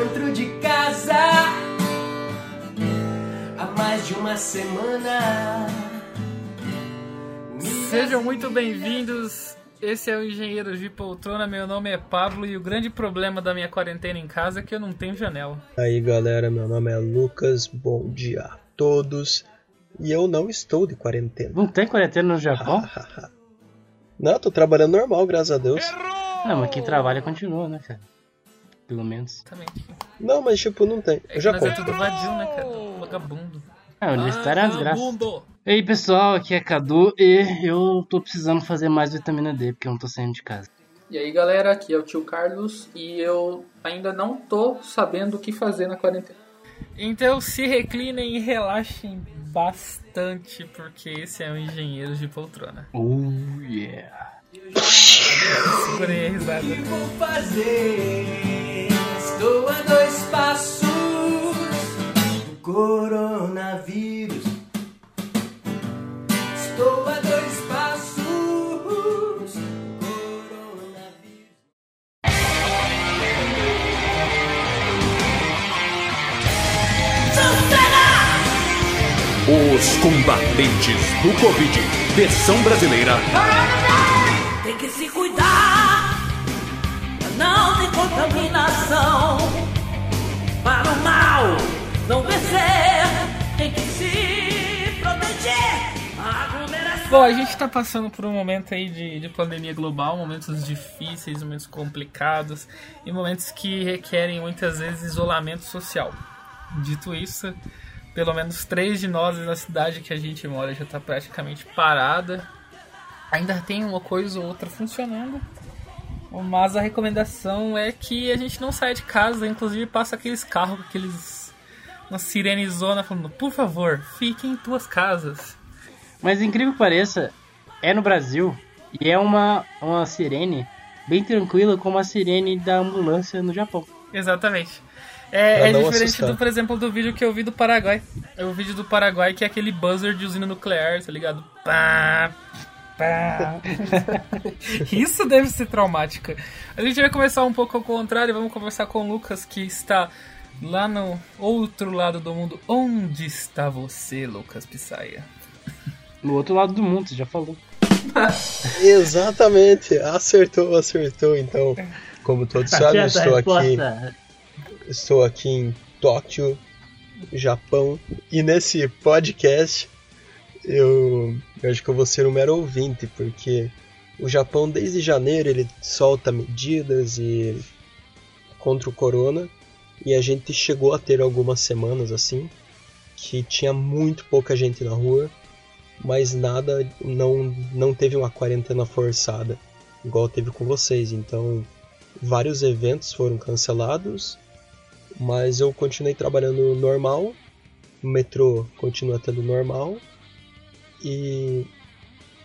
dentro de casa há mais de uma semana. Sejam muito bem-vindos. Esse é o Engenheiro de Poltrona. Meu nome é Pablo e o grande problema da minha quarentena em casa é que eu não tenho janela. Aí galera, meu nome é Lucas. Bom dia a todos. E eu não estou de quarentena. Não tem quarentena no Japão? não, tô trabalhando normal, graças a Deus. Não, mas quem trabalha continua, né, cara? Pelo menos. Exatamente. Não, mas tipo, não tem. É Eu já nós é conto. tudo vadio, né, cara? Vagabundo. Ah, universitário é uma desgraça. Vagabundo! E aí, pessoal, aqui é Cadu e eu tô precisando fazer mais vitamina D porque eu não tô saindo de casa. E aí galera, aqui é o tio Carlos e eu ainda não tô sabendo o que fazer na quarentena. Então se reclinem e relaxem bastante, porque esse é o Engenheiro de Poltrona. Oh, yeah. Segurei a risada. O que vou fazer? Passos do coronavírus. Estou a dois passos do coronavírus. Os combatentes do Covid, versão brasileira. Tem que se cuidar não ter contaminação. Mal não vencer, tem que se proteger. Bom, a gente tá passando por um momento aí de, de pandemia global, momentos difíceis, momentos complicados e momentos que requerem muitas vezes isolamento social. Dito isso, pelo menos três de nós na cidade que a gente mora já tá praticamente parada. Ainda tem uma coisa ou outra funcionando, mas a recomendação é que a gente não saia de casa, inclusive passa aqueles carros com aqueles uma sirenezona falando, por favor, fiquem em tuas casas. Mas incrível que pareça, é no Brasil e é uma, uma sirene bem tranquila como a sirene da ambulância no Japão. Exatamente. É, é diferente assustar. do, por exemplo, do vídeo que eu vi do Paraguai. É o vídeo do Paraguai que é aquele buzzer de usina nuclear, tá ligado? Pá, pá. Isso deve ser traumático. A gente vai começar um pouco ao contrário, vamos conversar com o Lucas que está lá no outro lado do mundo. Onde está você, Lucas Pissaia? No outro lado do mundo, você já falou. Exatamente, acertou, acertou. Então, como todos sabem, eu Acerta a estou aqui, estou aqui em Tóquio, Japão. E nesse podcast, eu, eu acho que eu vou ser um mero ouvinte, porque o Japão, desde janeiro, ele solta medidas e contra o corona. E a gente chegou a ter algumas semanas assim, que tinha muito pouca gente na rua, mas nada, não, não teve uma quarentena forçada, igual teve com vocês. Então, vários eventos foram cancelados, mas eu continuei trabalhando normal, o metrô continua tendo normal, e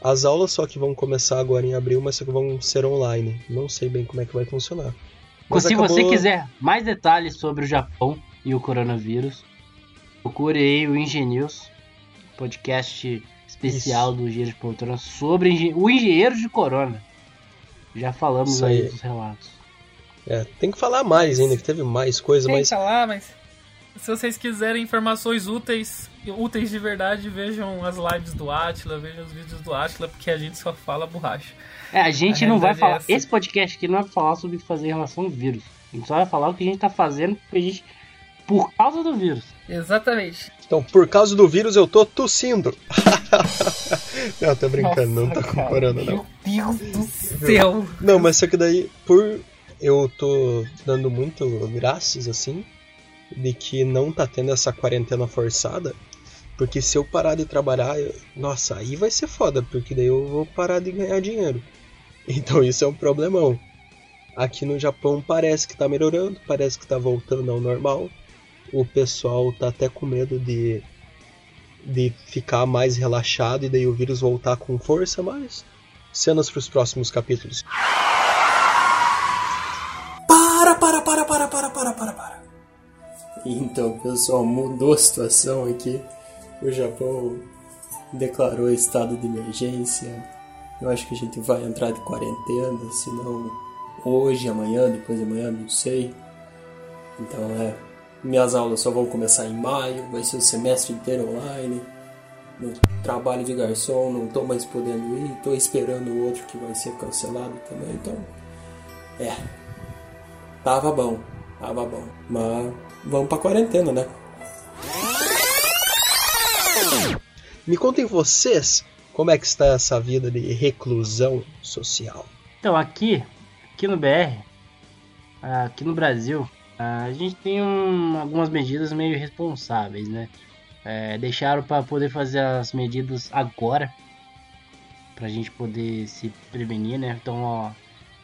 as aulas só que vão começar agora em abril, mas só que vão ser online. Não sei bem como é que vai funcionar. Mas Se você acabou- quiser mais detalhes sobre o Japão e o coronavírus, procure aí o Engenheus, podcast especial do Engenheiro de Poltrona sobre engen- o engenheiro de corona. Já falamos Isso aí aí. dos relatos. É, tem que falar mais ainda, que teve mais coisa, mas Tenta lá, mas se vocês quiserem informações úteis, úteis de verdade, vejam as lives do Atila, vejam os vídeos do Atila, porque a gente só fala borracha. É, a gente A não vai é falar. essa. esse podcast aqui não vai falar sobre fazer em relação ao vírus. A gente só vai falar o que a gente tá fazendo porque a gente. Por causa do vírus. Exatamente. Então, por causa do vírus, eu tô tossindo. não, tô brincando, não Nossa, tá com cara, corona, não. Meu Deus do céu. Não, mas só que daí, por eu tô dando muito graças, assim, de que não tá tendo essa quarentena forçada, porque se eu parar de trabalhar, eu- nossa, aí vai ser foda, porque daí eu vou parar de ganhar dinheiro. Então isso é um problemão. Aqui no Japão parece que tá melhorando, parece que tá voltando ao normal. O pessoal tá até com medo de, de ficar mais relaxado e daí o vírus voltar com força, mas cenas pros próximos capítulos. Então, pessoal, mudou a situação aqui. O Japão declarou estado de emergência. Eu acho que a gente vai entrar de quarentena, se não hoje, amanhã, depois de amanhã, não sei. Então é. Minhas aulas só vão começar em maio, vai ser o semestre inteiro online. No trabalho de garçom não tô mais podendo ir, tô esperando o outro que vai ser cancelado também, então. É. Tava bom, tava bom. Mas vamos pra quarentena, né? Me contem vocês como é que está essa vida de reclusão social. Então, aqui, aqui no BR, aqui no Brasil, a gente tem um- algumas medidas meio responsáveis, né? É, deixaram para poder fazer as medidas agora, pra gente poder se prevenir, né? Então, ó,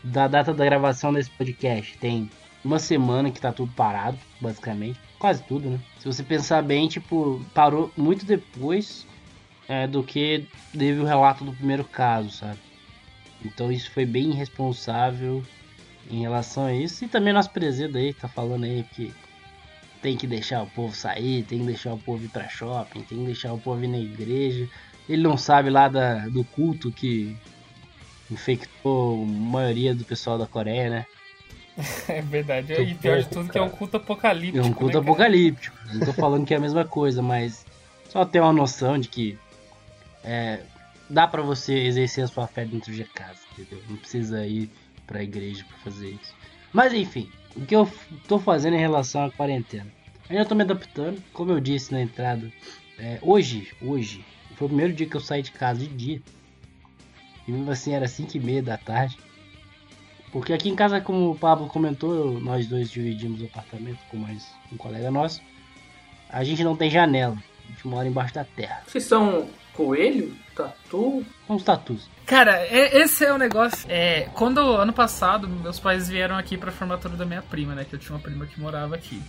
da data da gravação desse podcast, tem uma semana que tá tudo parado, basicamente. Quase tudo, né? Se você pensar bem, tipo, parou muito depois é, do que teve o relato do primeiro caso, sabe? Então isso foi bem irresponsável em relação a isso. E também nosso presídio aí tá falando aí que tem que deixar o povo sair, tem que deixar o povo ir pra shopping, tem que deixar o povo ir na igreja. Ele não sabe lá da, do culto que infectou a maioria do pessoal da Coreia, né? É verdade. E pior de tudo que é um cara. culto apocalíptico. É um né, culto cara? apocalíptico. Não tô falando que é a mesma coisa, mas só ter uma noção de que é, dá pra você exercer a sua fé dentro de casa, entendeu? Não precisa ir pra igreja pra fazer isso. Mas enfim, o que eu tô fazendo em relação à quarentena? Ainda tô me adaptando, como eu disse na entrada. é, hoje, hoje, foi o primeiro dia que eu saí de casa de dia. E mesmo assim era 5 e meia da tarde. Porque aqui em casa, como o Pablo comentou, eu- nós dois dividimos o apartamento com mais um colega nosso. A gente não tem janela. A gente mora embaixo da terra. Vocês são coelho? Tatu? São os tatus. Cara, é- esse é o negócio. É, quando ano passado meus pais vieram aqui pra formatura da minha prima, né? Que eu tinha uma prima que morava aqui.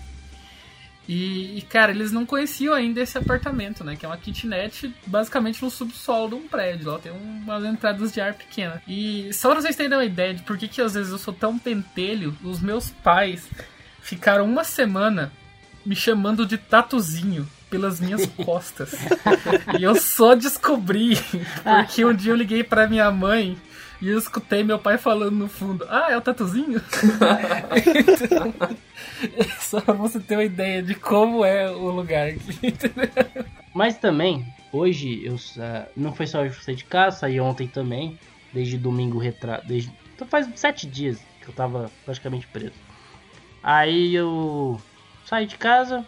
E, e, cara, eles não conheciam ainda esse apartamento, né? Que é uma kitnet basicamente no subsolo de um prédio. Lá tem umas entradas de ar pequena. E só pra vocês terem uma ideia de por que, que às vezes eu sou tão pentelho, os meus pais ficaram uma semana me chamando de tatuzinho pelas minhas costas. e eu só descobri porque um dia eu liguei pra minha mãe e eu escutei meu pai falando no fundo: Ah, é o tatuzinho? Então, só pra você ter uma ideia de como é o lugar aqui. Mas também, hoje, eu sa- não foi só eu sair de casa, saí ontem também. Desde domingo retra... desde Então faz sete dias que eu tava praticamente preso. Aí eu saí de casa.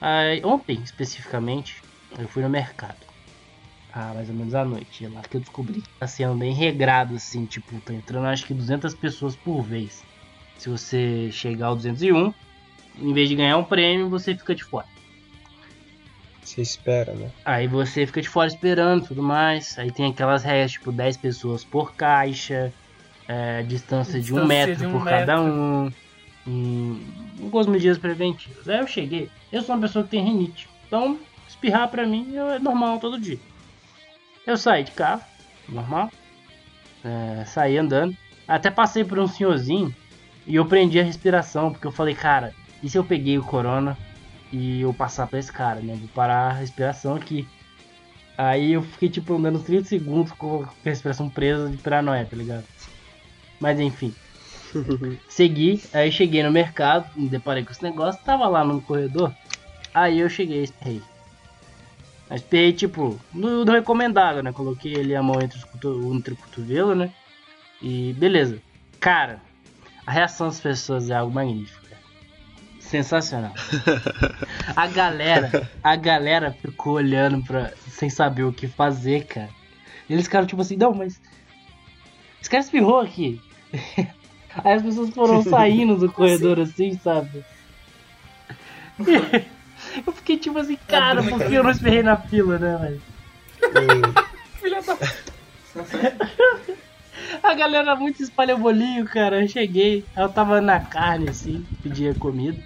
Aí, ontem, especificamente, eu fui no mercado. Ah, mais ou menos à noite. É lá que eu descobri que tá sendo bem regrado, assim. Tipo, tá entrando acho que 200 pessoas por vez. Se você chegar ao 201, em vez de ganhar um prêmio, você fica de fora. Você espera, né? Aí você fica de fora esperando tudo mais. Aí tem aquelas regras, tipo, 10 pessoas por caixa, é, distância, de um Distância metro de um por metro. cada um. E algumas medidas preventivas. Aí eu cheguei, eu sou uma pessoa que tem rinite. Então, espirrar pra mim é normal todo dia. Eu saí de carro, normal. é, saí andando. Até passei por um senhorzinho e eu prendi a respiração, porque eu falei, cara, e se eu peguei o corona e eu passar pra esse cara, né? Vou parar a respiração aqui. Aí eu fiquei tipo andando 30 segundos com a respiração presa de paranoia, tá ligado? Mas enfim. Segui, aí cheguei no mercado, me deparei com esse negócio, tava lá no corredor. Aí eu cheguei e esperrei. Aí Esperrei, tipo, no, no recomendável, né? Coloquei ali a mão entre, os coto- entre o cotovelo, né? E beleza. Cara, a reação das pessoas é algo magnífico. cara. Sensacional. A galera, a galera ficou olhando pra. sem saber o que fazer, cara. Eles ficaram tipo assim, não, mas. Esse cara espirrou aqui. Aí as pessoas foram saindo do corredor assim, sabe? Eu fiquei tipo assim, cara, por que eu não esperrei na fila, né, velho? Filha da. A galera muito espalha bolinho, cara. Eu cheguei, eu tava na carne assim, pedia comida.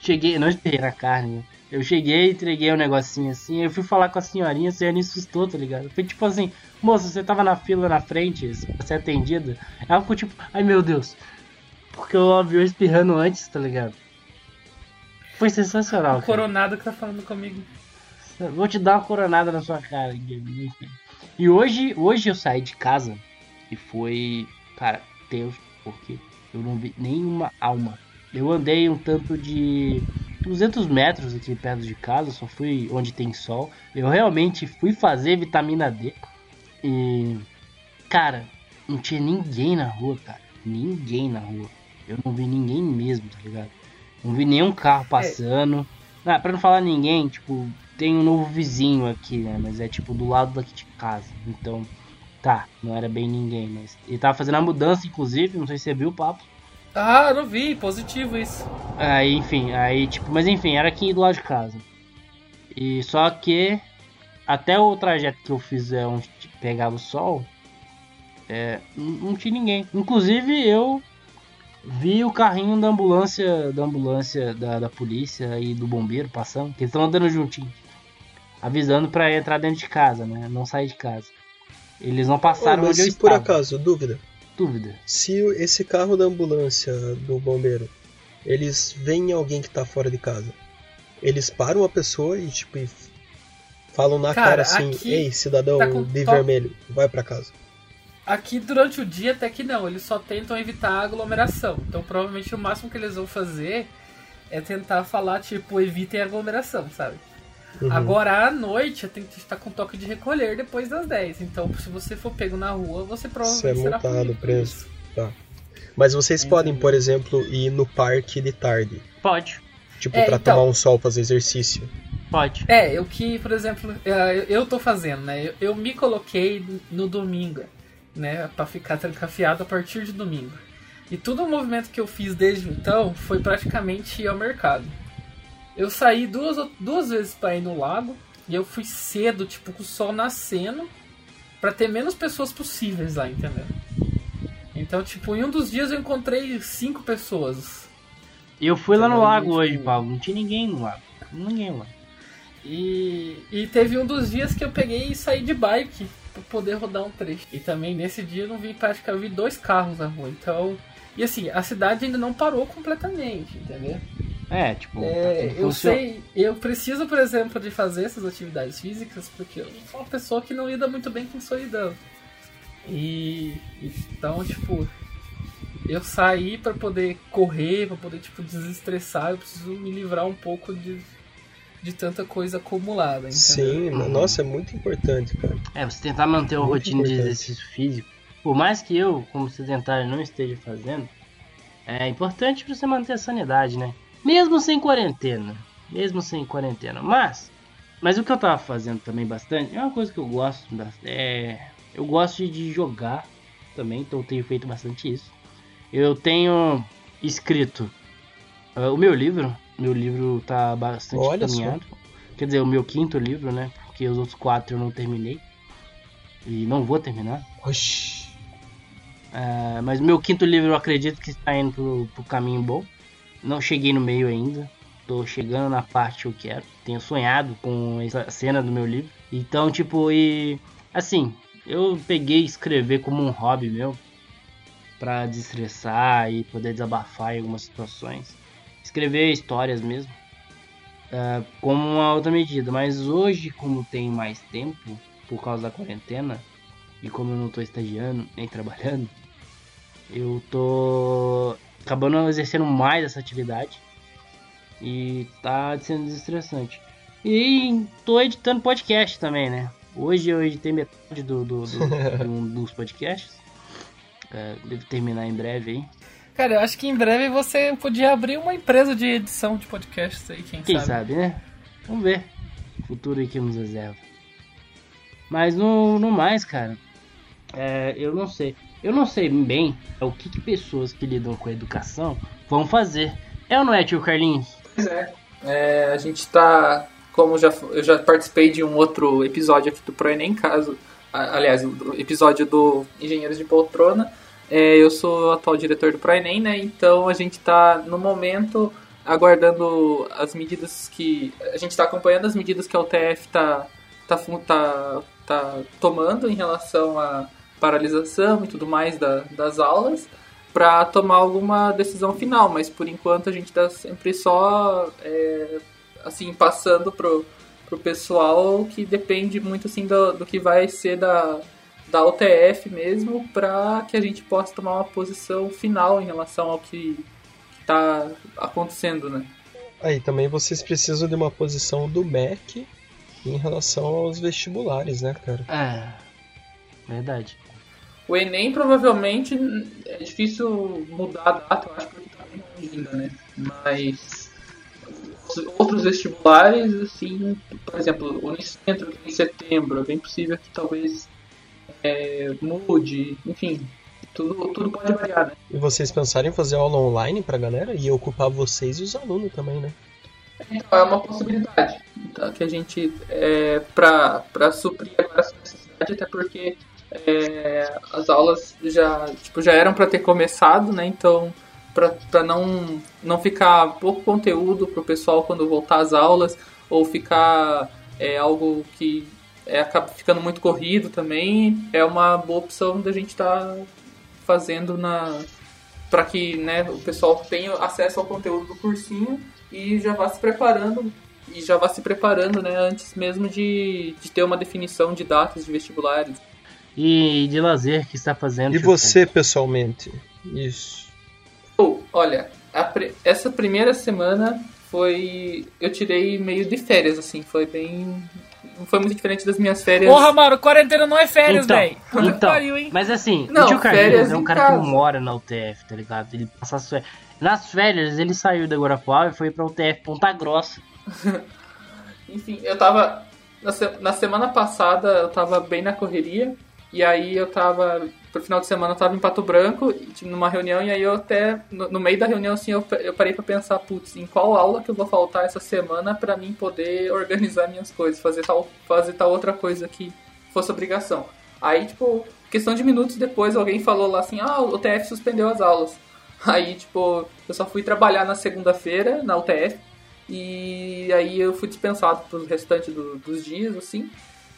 Cheguei, não esperei na carne. né? Eu cheguei, entreguei um negocinho assim. Eu fui falar com a senhorinha, a senhorinha assustou, tá ligado? Foi tipo assim, moça, você tava na fila na frente, pra ser atendida. Ela ficou tipo, ai meu Deus. Porque eu vi eu espirrando antes, tá ligado? Foi sensacional, O coronado que tá falando comigo. Vou te dar uma coronada na sua cara. E hoje, hoje eu saí de casa e foi, cara, Deus, porque eu não vi nenhuma alma eu andei um tanto de 200 metros aqui perto de casa, só fui onde tem sol. Eu realmente fui fazer vitamina D e cara, não tinha ninguém na rua, cara. Ninguém na rua. Eu não vi ninguém mesmo, tá ligado? Não vi nenhum carro passando. Ah, pra não falar ninguém, tipo, tem um novo vizinho aqui, né? Mas é tipo do lado daqui de casa. Então, tá, não era bem ninguém, mas. Ele tava fazendo a mudança, inclusive, não sei se você viu o papo. Ah, não vi, positivo isso. Aí, enfim, aí, tipo, mas enfim, era aqui do lado de casa. E só que até o trajeto que eu fiz é onde pegava o sol, é, não tinha ninguém. Inclusive eu vi o carrinho da ambulância, da ambulância da, da polícia e do bombeiro passando, que eles estão andando juntinho, avisando pra entrar dentro de casa, né? Não sair de casa. Eles não passaram mas onde eu se por estava. acaso, dúvida, Dúvida. se esse carro da ambulância do bombeiro, eles veem alguém que tá fora de casa, eles param a pessoa e tipo e falam na Cara, cara assim, aqui ei cidadão tá de to- vermelho, vai pra casa. Aqui durante o dia até que não, eles só tentam evitar a aglomeração. Então provavelmente o máximo que eles vão fazer é tentar falar, tipo, evitem a aglomeração, sabe? Uhum. Agora à noite tem que estar com toque de recolher depois das 10. Então se você for pego na rua, você provavelmente Você é será multado, preso. Tá. Mas vocês podem, por exemplo, ir no parque de tarde, Pode, tipo É, pra então. tomar um sol, fazer exercício. pode. É, eu que, por exemplo, é, eu tô fazendo, né? Eu, eu me coloquei no domingo, né? Pra ficar trancafiado a partir de domingo. E todo o movimento que eu fiz desde então foi praticamente ir ao mercado. Eu saí duas, duas vezes pra ir no lago e eu fui cedo, tipo, com o sol nascendo, pra ter menos pessoas possíveis lá, entendeu? Então, tipo, em um dos dias eu encontrei cinco pessoas. Eu fui lá no Entendeu? lago Tipo- hoje, Paulo. Não tinha ninguém no lago. Ninguém lá. E, e teve um dos dias que eu peguei e saí de bike pra poder rodar um trecho. E também nesse dia eu não vi prática, eu vi dois carros na rua. Então. E assim, a cidade ainda não parou completamente, entendeu? É, tipo, É, tá tudo eu sei, eu preciso, por exemplo, de fazer essas atividades físicas porque eu sou uma pessoa que não lida muito bem com solidão. E então, tipo, eu saí pra poder correr, pra poder tipo desestressar, eu preciso me livrar um pouco de de tanta coisa acumulada, entendeu? Sim, nossa, é muito importante, cara. É, você tentar manter uma Muito rotina de importante. exercício físico. Por mais que eu, como sedentário, não esteja fazendo, é importante pra você manter a sanidade, né? Mesmo sem quarentena. Mesmo sem quarentena. Mas, mas o que eu tava fazendo também bastante, é uma coisa que eu gosto bastante. É, eu gosto de jogar também, então eu tenho feito bastante isso. Eu tenho escrito ah, o meu livro. Meu livro tá bastante Olha só. caminhado. Quer dizer, o meu quinto livro, né? Porque os outros quatro eu não terminei. E não vou terminar. Oxi. Ah, mas meu quinto livro eu acredito que está indo pro, pro caminho bom. Não cheguei no meio ainda. Tô chegando na parte que eu quero. Tenho sonhado com essa cena do meu livro. Então, tipo, e. Assim, eu peguei escrever como um hobby meu. Pra desestressar e poder desabafar em algumas situações. Escrever histórias mesmo. ah, como uma outra medida. Mas hoje, como tem mais tempo, por causa da quarentena, e como eu não tô estagiando nem trabalhando, eu tô acabando exercendo mais essa atividade e tá sendo desestressante. E tô editando podcast também, né? Hoje eu editei metade do, do, do- de um dos podcasts. É, devo terminar em breve aí. Cara, eu acho que em breve você podia abrir uma empresa de edição de podcasts aí, quem, Quem sabe. sabe, né? Vamos ver. O futuro aí que nos reserva. Mas no, no mais, cara, é, eu não sei. Eu não sei bem o que, que pessoas que lidam com a educação vão fazer. É ou não é, tio Carlinhos? Pois é. É, a gente tá. Como já, eu já participei de um outro episódio aqui do ProEnem, caso. a- Aliás, o episódio do Engenheiros de Poltrona. É, eu sou o atual diretor do ProEnem, né? Então a gente tá no momento aguardando as medidas que. A gente tá acompanhando as medidas que a UTF tá, tá, fu- tá, tá tomando em relação à paralisação e tudo mais da- das aulas para tomar alguma decisão final, mas por enquanto a gente está sempre só é, assim passando pro, pro pessoal que depende muito assim do, do que vai ser da, da UTF mesmo para que a gente possa tomar uma posição final em relação ao que tá acontecendo, né? Aí também vocês precisam de uma posição do MEC em relação aos vestibulares, né, cara? É. Verdade. O Enem provavelmente é difícil mudar a data, eu acho, porque tá bem longe ainda, né? Mas os outros vestibulares, assim, por exemplo, o Unicentro em setembro, é bem possível que talvez é, mude, enfim, tudo, tudo pode variar, né? E vocês pensarem em fazer aula online pra galera e ocupar vocês e os alunos também, né? Então, é uma possibilidade então, que a gente, é, pra suprir agora essa necessidade, até porque é, as aulas já, tipo, já eram para ter começado, né? Então, para não, não ficar pouco conteúdo para o pessoal quando voltar às aulas, ou ficar é, algo que é, acaba ficando muito corrido também, é uma boa opção da gente estar tá fazendo na para que né, o pessoal tenha acesso ao conteúdo do cursinho e já vá se preparando e já vá se preparando né, antes mesmo de, de ter uma definição de datas de vestibulares. E de lazer que está fazendo. E você pessoalmente? Isso. Oh, olha, pre essa primeira semana foi. Eu tirei meio de férias, assim, foi bem. Não foi muito diferente das minhas férias. Porra, mano, quarentena não é férias, Então, velho. então pariu, hein? mas assim, Não, o tio férias Carlinhos é um cara casa. que mora na UTF, tá ligado? Ele passa as férias. Nas férias, ele saiu da Guarapuava e foi pra UTF Ponta Grossa. Enfim, eu tava. Na, se- na semana passada eu tava bem na correria. E aí eu tava. Pro final de semana eu tava em Pato Branco, numa reunião, e aí eu até. No, no meio da reunião, assim, eu, eu parei pra pensar, putz, em qual aula que eu vou faltar essa semana pra mim poder organizar minhas coisas, fazer tal, fazer tal outra coisa que fosse obrigação. Aí, tipo, questão de minutos depois alguém falou lá assim, ah, o TF suspendeu as aulas. Aí, tipo, eu só fui trabalhar na segunda-feira na UTF. E aí eu fui dispensado pro restante do- dos dias, assim.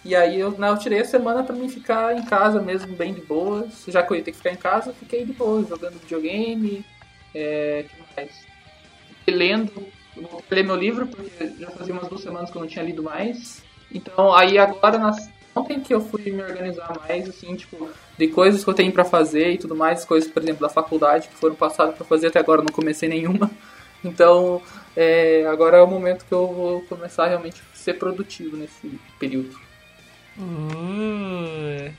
E aí eu, né, eu tirei a semana pra mim ficar em casa mesmo, bem de boas. Já que eu ia ter que ficar em casa, fiquei de boa, jogando videogame. É, que mais? Lendo. Vou ler meu livro, porque já fazia umas duas semanas que eu não tinha lido mais. Então, aí agora, nas, ontem que eu fui me organizar mais, assim, tipo, de coisas que eu tenho pra fazer e tudo mais, coisas, por exemplo, da faculdade que foram passadas pra fazer, até agora não comecei nenhuma. Então, é, agora é o momento que eu vou começar a realmente ser produtivo nesse período. Uh.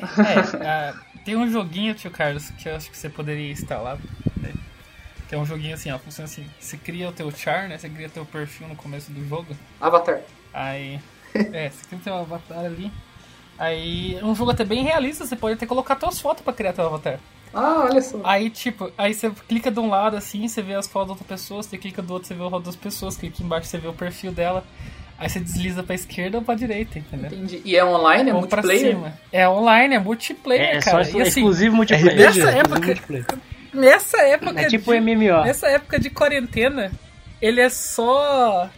É, ah, tem um joguinho, tio Carlos, que eu acho que você poderia instalar. né? Que é um joguinho assim, ó, funciona assim. Você cria o teu char, né? Você cria teu perfil no começo do jogo. Avatar. Aí. É, você cria teu avatar ali. Aí é um jogo até bem realista, você pode até colocar tuas fotos pra criar teu avatar. Ah, olha só. Aí, tipo, aí você clica de um lado assim, você vê as fotos da outra pessoa, você clica do outro, você vê o rosto das pessoas, clica embaixo, você vê o perfil dela. Aí você desliza pra esquerda ou pra direita, entendeu? Entendi. E é online? É ou multiplayer? cima. É online, é multiplayer, É, é só cara. E assim, exclusivo multiplayer. RPG, nessa época- multiplayer. nessa época. É tipo de, MMO. Nessa época de quarentena, ele é só.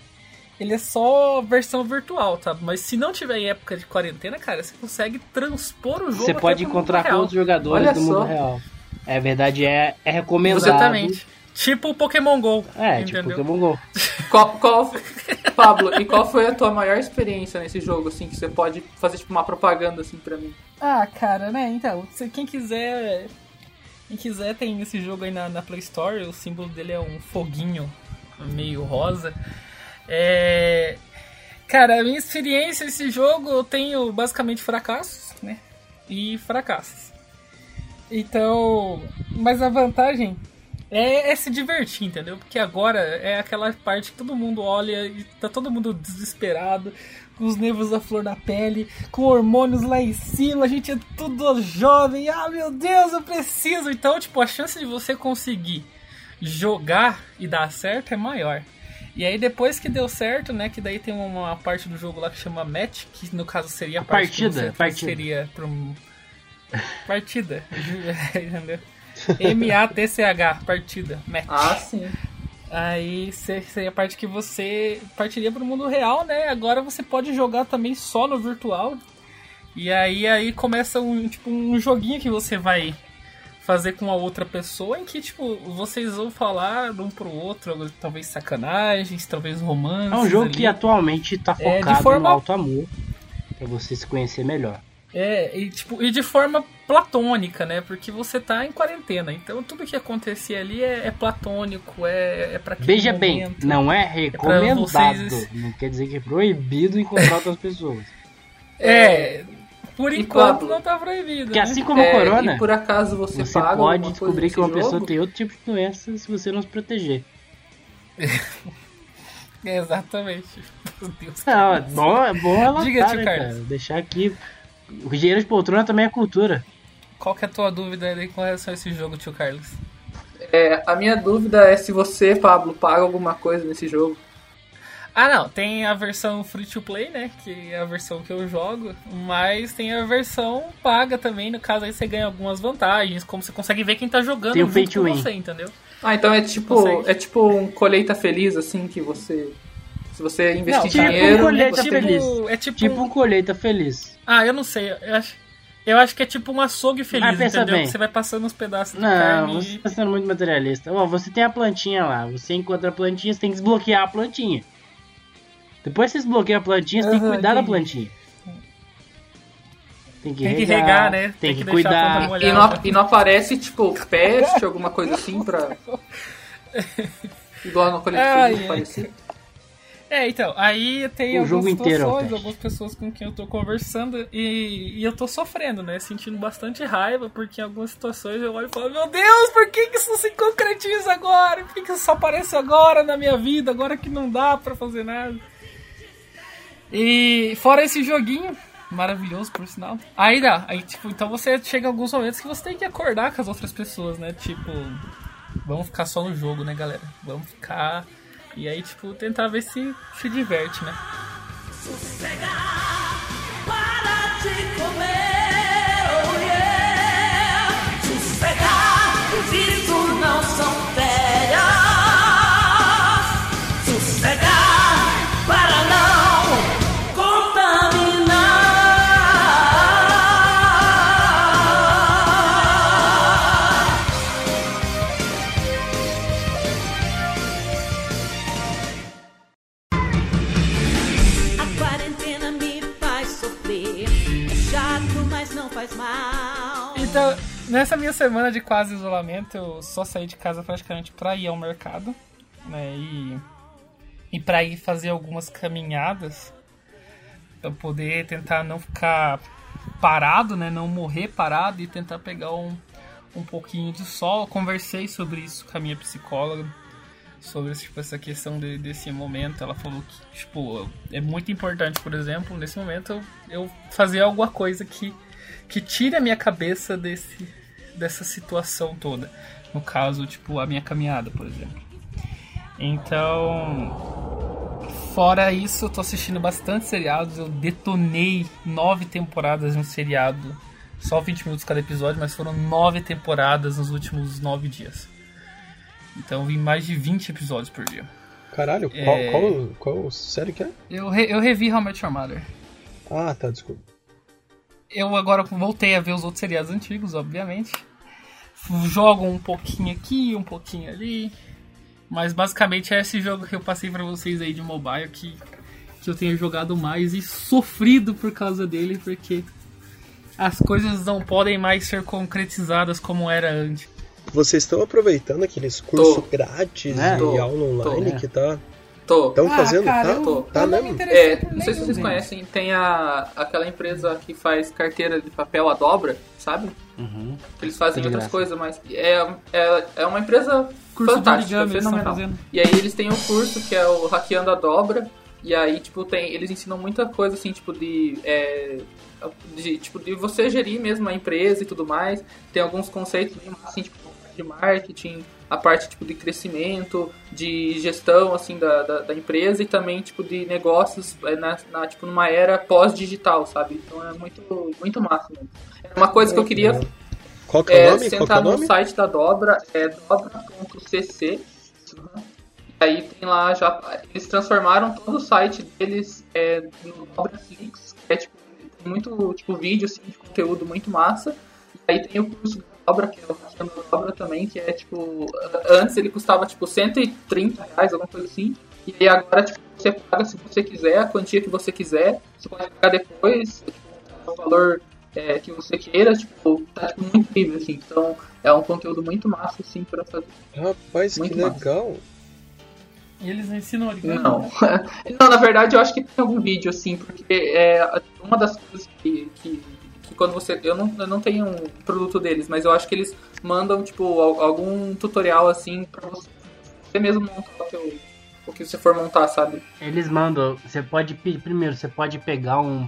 Ele é só versão virtual, tá? Mas se não tiver em época de quarentena, cara, você consegue transpor o jogo. Você pode mundo encontrar com outros jogadores Olha do mundo só. real. É verdade, é, é recomendado. Exatamente. Tipo o Pokémon GO. É, tipo entendeu? Pokémon GO. Qual, qual, Pablo, e qual foi a tua maior experiência nesse jogo, assim, que você pode fazer, tipo, uma propaganda, assim, pra mim? Ah, cara, né? Então, se quem quiser. Quem quiser tem esse jogo aí na, na Play Store, o símbolo dele é um foguinho meio rosa. É. Cara, a minha experiência nesse jogo eu tenho basicamente fracassos, né? E fracassos. Então. Mas a vantagem é, é se divertir, entendeu? Porque agora é aquela parte que todo mundo olha e tá todo mundo desesperado, com os nervos à flor da pele, com hormônios lá em cima, a gente é tudo jovem, ah meu Deus, eu preciso! Então, tipo, a chance de você conseguir jogar e dar certo é maior. E aí depois que deu certo, né, que daí tem uma parte do jogo lá que chama match, que no caso seria a parte Partida, partida. pra um... Partida, entendeu? M-A-T-C-H, partida, match. Ah, sim. Aí se- seria a parte que você partiria pro mundo real, né? Agora você pode jogar também só no virtual. E aí aí começa um tipo um joguinho que você vai fazer com a outra pessoa em que tipo vocês vão falar um pro outro, talvez sacanagens, talvez romances. É um jogo ali. que atualmente tá É, de focado forma- no alto amor. Pra você se conhecer melhor. É, e tipo, e de forma platônica, né? Porque você tá em quarentena. Então tudo que acontecer ali é, é platônico, é, é pra aquele Veja bem, não é pra recomendado. vocês- Não quer dizer que é proibido encontrar outras pessoas. É, por enquanto Pablo? não tá proibido. Porque né? assim como É, o corona, E por acaso você, você paga pode descobrir que uma pessoa jogo? tem outro tipo de doença se você não se proteger. É, exatamente. Meu Deus. Não, é bom, é bom relatar, Diga, tio né, cara? Deixar aqui. O engenheiro de poltrona também é cultura. Qual que é a tua dúvida aí com relação a esse jogo, tio Carlos? É, a minha dúvida é se você, Pablo, paga alguma coisa nesse jogo. Ah, não, tem a versão free to play, né? Que é a versão que eu jogo, mas tem a versão paga também. No caso aí você ganha algumas vantagens, como você consegue ver quem tá jogando Tem junto com win. você, entendeu? Ah, então é tipo, Consegue. é tipo um colheita feliz, assim, que você. Se você investir Não, tipo um dinheiro. colheita você- feliz. É tipo, Tipo um- colheita feliz. Ah, eu não sei. Eu acho, eu acho que é tipo um açougue feliz, Ah, pensa entendeu? bem. Que você vai passando uns pedaços de Não, carne você e... tá sendo muito materialista. Ó, você tem a plantinha lá, você encontra a plantinha, você tem que desbloquear a plantinha. Depois que você desbloqueia a plantinha, você tem que cuidar da plantinha. Tem que Tem que regar, regar, né? Tem, Tem que, que cuidar. molhada. E não, e não aparece, tipo, peste, alguma coisa assim pra. Igual no colheita Ai, feliz ai. É, então, aí tem O algumas situações, algumas pessoas com quem eu tô conversando e, e eu tô sofrendo, né? Sentindo bastante raiva, porque em algumas situações eu olho e falo, meu Deus, por que, que isso se concretiza agora? Por que, que isso só aparece agora na minha vida, agora que não dá pra fazer nada? E fora esse joguinho, maravilhoso por sinal. Aí dá, aí tipo, então você chega em alguns momentos que você tem que acordar com as outras pessoas, né? Tipo, vamos ficar só no jogo, né, galera? Vamos ficar. E aí, tipo, tentar ver se se diverte, né? Semana de quase isolamento, eu só saí de casa praticamente pra ir ao mercado, né? E, e pra ir fazer algumas caminhadas pra poder tentar não ficar parado, né? Não morrer parado e tentar pegar um, um pouquinho de sol. Eu conversei sobre isso com a minha psicóloga. Sobre tipo, essa questão de- desse momento, ela falou que tipo, é muito importante, por exemplo, nesse momento eu, eu fazer alguma coisa que que tire a minha cabeça desse, dessa situação toda. No caso, tipo, a minha caminhada, por exemplo. Então, fora isso, eu tô assistindo bastante seriados. Eu detonei nove temporadas de um seriado. Só 20 minutos cada episódio, mas foram nove temporadas nos últimos nove dias. Então, vi mais de 20 episódios por dia. Caralho, qual, É. qual, qual série que é? Eu, re- eu revi How I Met Your Mother. Ah, tá, desculpa. Eu agora voltei a ver os outros seriados antigos, obviamente. Jogo um pouquinho aqui, um pouquinho ali. Mas basicamente é esse jogo que eu passei pra vocês aí de mobile que, que eu tenho jogado mais e sofrido por causa dele, porque as coisas não podem mais ser concretizadas como era antes. Vocês estão aproveitando aqueles cursos Tô. grátis É. e aula online Tô. que tá. Tô. Estão fazendo? cara, tá? tô. tá mesmo? É, não sei se vocês conhecem, tem a, aquela empresa que faz carteira de papel à dobra, sabe? Uhum. Eles fazem outras graça. coisas, mas é, é, é uma empresa Curso fantástica, fenomenal. E aí eles têm um curso que é o Hackeando a Dobra, e aí, tipo, tem, eles ensinam muita coisa, assim, tipo, de, é, de, tipo, de você gerir mesmo a empresa e tudo mais. Tem alguns conceitos, assim, tipo, de marketing, a parte, tipo, de crescimento, de gestão, assim, da, da, da empresa e também, tipo, de negócios é, na, na, tipo, numa era pós-digital, sabe? Então é muito, muito massa mesmo. É uma coisa que eu queria Qual que é, é, o nome? você Qual que é entrar o no nome? site da Dobra, é dobra.cc. E aí tem lá já. Eles transformaram todo o site deles é, no DobraFlix, que é tipo, muito tipo, vídeo assim, de conteúdo muito massa. E aí tem o curso da Dobra, que é o curso da Dobra também, que é tipo. Antes ele custava tipo 130 reais, alguma coisa assim. E aí agora tipo, você paga se você quiser, a quantia que você quiser. Você pode pagar depois, tipo, o valor é, que você queira, tipo, tá tipo, muito livre, assim. Então é um conteúdo muito massa, assim, pra fazer. Rapaz, Muito que massa. legal. E eles ensinam origami. Não. né? não, na verdade eu acho que tem algum vídeo, assim, porque é uma das coisas que, que quando você. Eu não, eu não tenho um produto deles, mas eu acho que eles mandam, tipo, al- algum tutorial assim pra você, você mesmo montar o, teu, o que você for montar, sabe? Eles mandam, você pode primeiro, você pode pegar um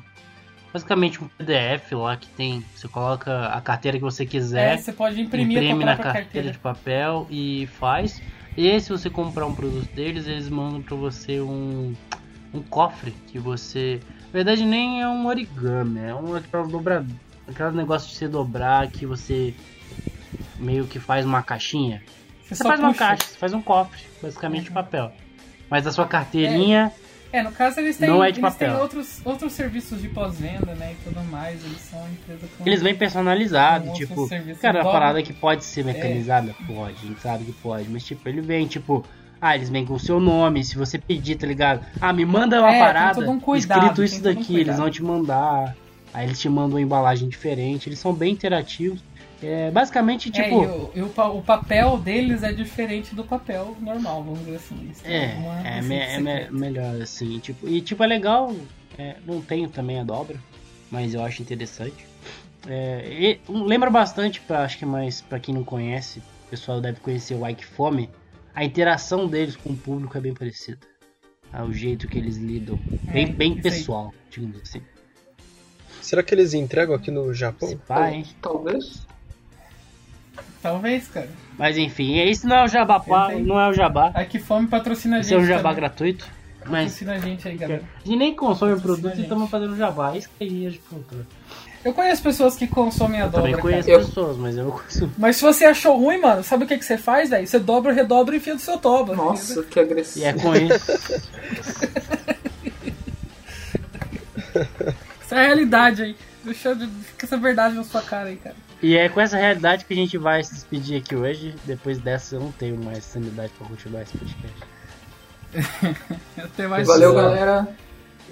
basicamente um PDF lá que tem, você coloca a carteira que você É, quiser, você pode imprimir imprime na carteira carteira. de papel e faz. E se você comprar um produto deles, eles mandam pra você um um cofre que você, na verdade nem é um origami, é um aquelas dobra, aquelas negócio de você dobrar que você meio que faz uma caixinha. Você Você faz uma puxa. caixa, você faz um cofre, basicamente de papel. Mas a sua carteirinha É, no caso eles têm, Não é de eles têm papel. outros, outros serviços de pós-venda, né, e tudo mais. Eles são uma empresa com... Eles vêm personalizados, tipo, cara, a parada que pode ser mecanizada, pode, a gente sabe que pode, mas tipo, ele vem, tipo, ah, eles vêm com o seu nome, se você pedir, tá ligado? Ah, me manda uma É, parada, um cuidado, escrito isso todo um daqui, eles vão te mandar, aí eles te mandam uma embalagem diferente, eles são bem interativos, é, basicamente, É, tipo, e o, o pa- o papel deles é diferente do papel normal, vamos dizer assim. É, é, me- é me- melhor assim, tipo, e tipo é legal, é, não tenho também a dobra, mas eu acho interessante. É, e, um, lembra bastante, pra, acho que mais pra quem não conhece, o pessoal deve conhecer o Ike Fome, a interação deles com o público é bem parecida. Ah, o jeito que eles lidam, bem, bem aí. pessoal, digamos assim. Será que eles entregam aqui no Japão? Se pá, hein? Talvez. Talvez, cara. Mas enfim, isso não é o jabá, não é o jabá. Aqui fome patrocina a gente. Isso é um jabá também. gratuito. Mas Patrocina a gente aí, galera. a gente nem consome o produto e estamos fazendo jabá. Isso que é dinheiro de controle. Eu conheço pessoas que consomem a Eu também dobra, conheço cara. Pessoas, mas eu não consumo. Mas se você achou ruim, mano, sabe o que, que você faz, velho? Você dobra, redobra e enfia do seu toba. Nossa, que agressivo. E é com isso. Essa é a realidade aí. Deixa de fica essa verdade na sua cara aí, cara. E é com essa realidade que a gente vai se despedir aqui hoje. Depois dessa, eu não tenho mais sanidade pra continuar esse podcast. Até mais Valeu, galera.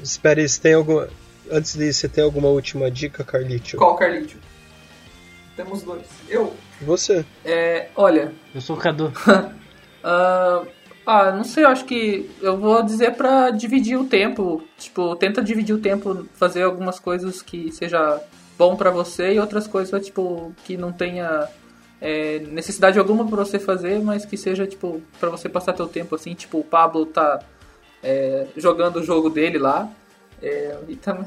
Espere, se tem alguma. Antes disso, você tem alguma última dica, Carlito? Qual Carlito? Temos dois. Eu? Você. É, olha, Eu sou o Cadu. Ah, ah, não sei, eu acho que eu vou dizer pra dividir o tempo. Tipo, tenta dividir o tempo, fazer algumas coisas que seja bom pra você e outras coisas, tipo, que não tenha é, necessidade alguma pra você fazer, mas que seja, tipo, pra você passar teu tempo, assim. Tipo, o Pablo tá é, jogando o jogo dele lá. É, e também...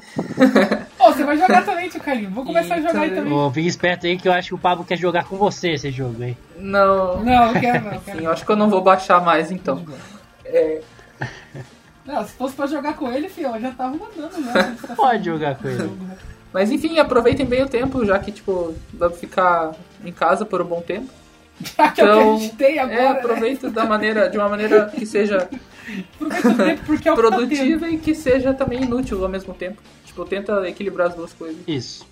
Ô, você vai jogar também, tio Carlinho. Vou começar a Eita, jogar aí também. Ô, fique esperto aí que eu acho que o Pablo quer jogar com você esse jogo aí. Não, Não, não quero não. Quero Sim, eu acho que eu não vou baixar mais, então. É, Não, se fosse pra jogar com ele, filho, eu já tava mandando. Tá Pode jogar com ele. Mas enfim, aproveitem bem o tempo, já que, tipo, vai ficar em casa por um bom tempo. Já que é que a Então, gente tem agora. é, né? aproveita da maneira, de uma maneira que seja é tá produtiva e que seja também inútil ao mesmo tempo. Tipo, tenta equilibrar as duas coisas. Isso.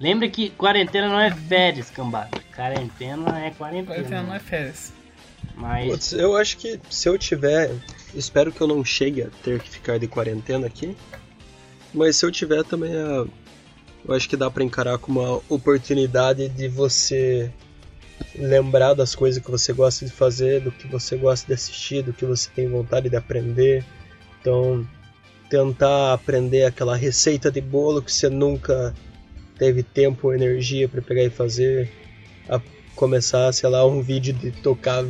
Lembre que quarentena não é férias, cambada. Quarentena é quarentena. Quarentena não é férias. Mas Putz, eu acho que se eu tiver. Espero que eu não chegue a ter que ficar de quarentena aqui. Mas se eu tiver também a. Eu acho que dá pra encarar como uma oportunidade de você lembrar das coisas que você gosta de fazer, do que você gosta de assistir, do que você tem vontade de aprender. Então, tentar aprender aquela receita de bolo que você nunca teve tempo ou energia para pegar e fazer, a começar, sei lá, um vídeo de tocar,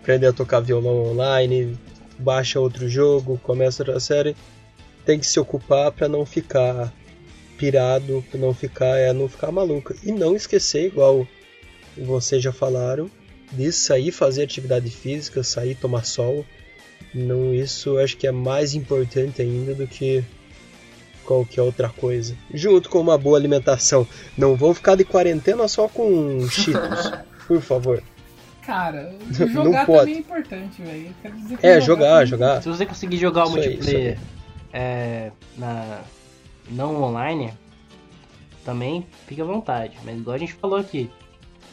aprender a tocar violão online, baixa outro jogo, começa outra série. Tem que se ocupar para não ficar pirado, para não ficar, é, não ficar maluco. E não esquecer, igual vocês já falaram, de sair fazer atividade física, sair tomar sol. Não, isso eu acho que é mais importante ainda do que qualquer outra coisa. Junto com uma boa alimentação. Não vão ficar de quarentena só com cheetos, por favor. Cara, Não jogar pode. também é importante, velho. Quero dizer que É, jogar, jogar. se você conseguir jogar o multiplayer é, na, não online, também fica à vontade. Mas igual a gente falou aqui,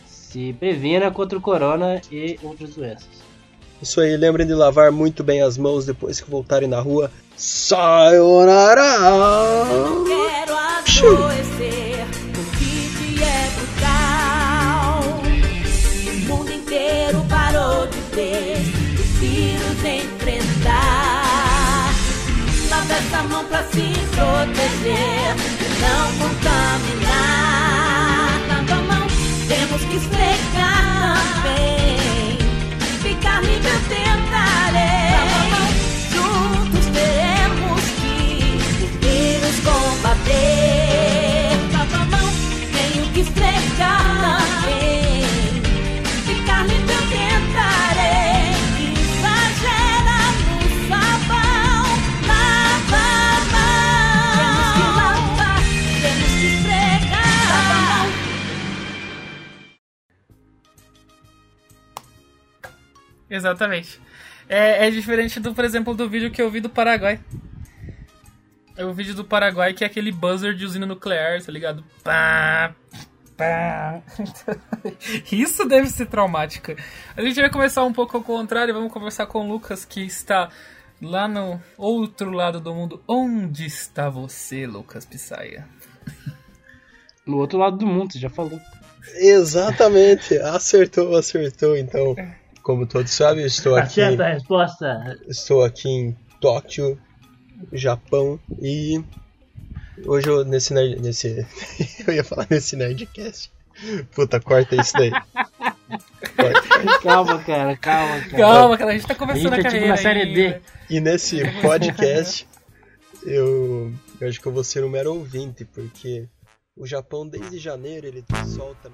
se previna contra o corona e outras doenças. Isso aí, lembrem de lavar muito bem as mãos depois que voltarem na rua. Sayonara! Quero adoecer se proteger, não contaminar. Lava a mão, temos que esfregar Exatamente. É, é diferente do, por exemplo, do vídeo que eu vi do Paraguai. É o vídeo do Paraguai que é aquele buzzer de usina nuclear, tá ligado? Pá, pá. Isso deve ser traumático. A gente vai começar um pouco ao contrário, vamos conversar com o Lucas que está lá no outro lado do mundo. Onde está você, Lucas Pissaia? No outro lado do mundo, você já falou. Exatamente, acertou, acertou. Então, como todos sabem, eu estou aqui, Acerta a resposta. estou aqui em Tóquio, Japão e hoje eu nesse nerd, nesse eu ia falar nesse nerdcast. Puta, corta isso daí. Corta. Calma, cara, calma, cara. Calma, cara, a gente tá começando A a, gente é tipo carreira. na série D. ainda. E nesse podcast eu, eu acho que eu vou ser um mero ouvinte, porque o Japão desde janeiro ele solta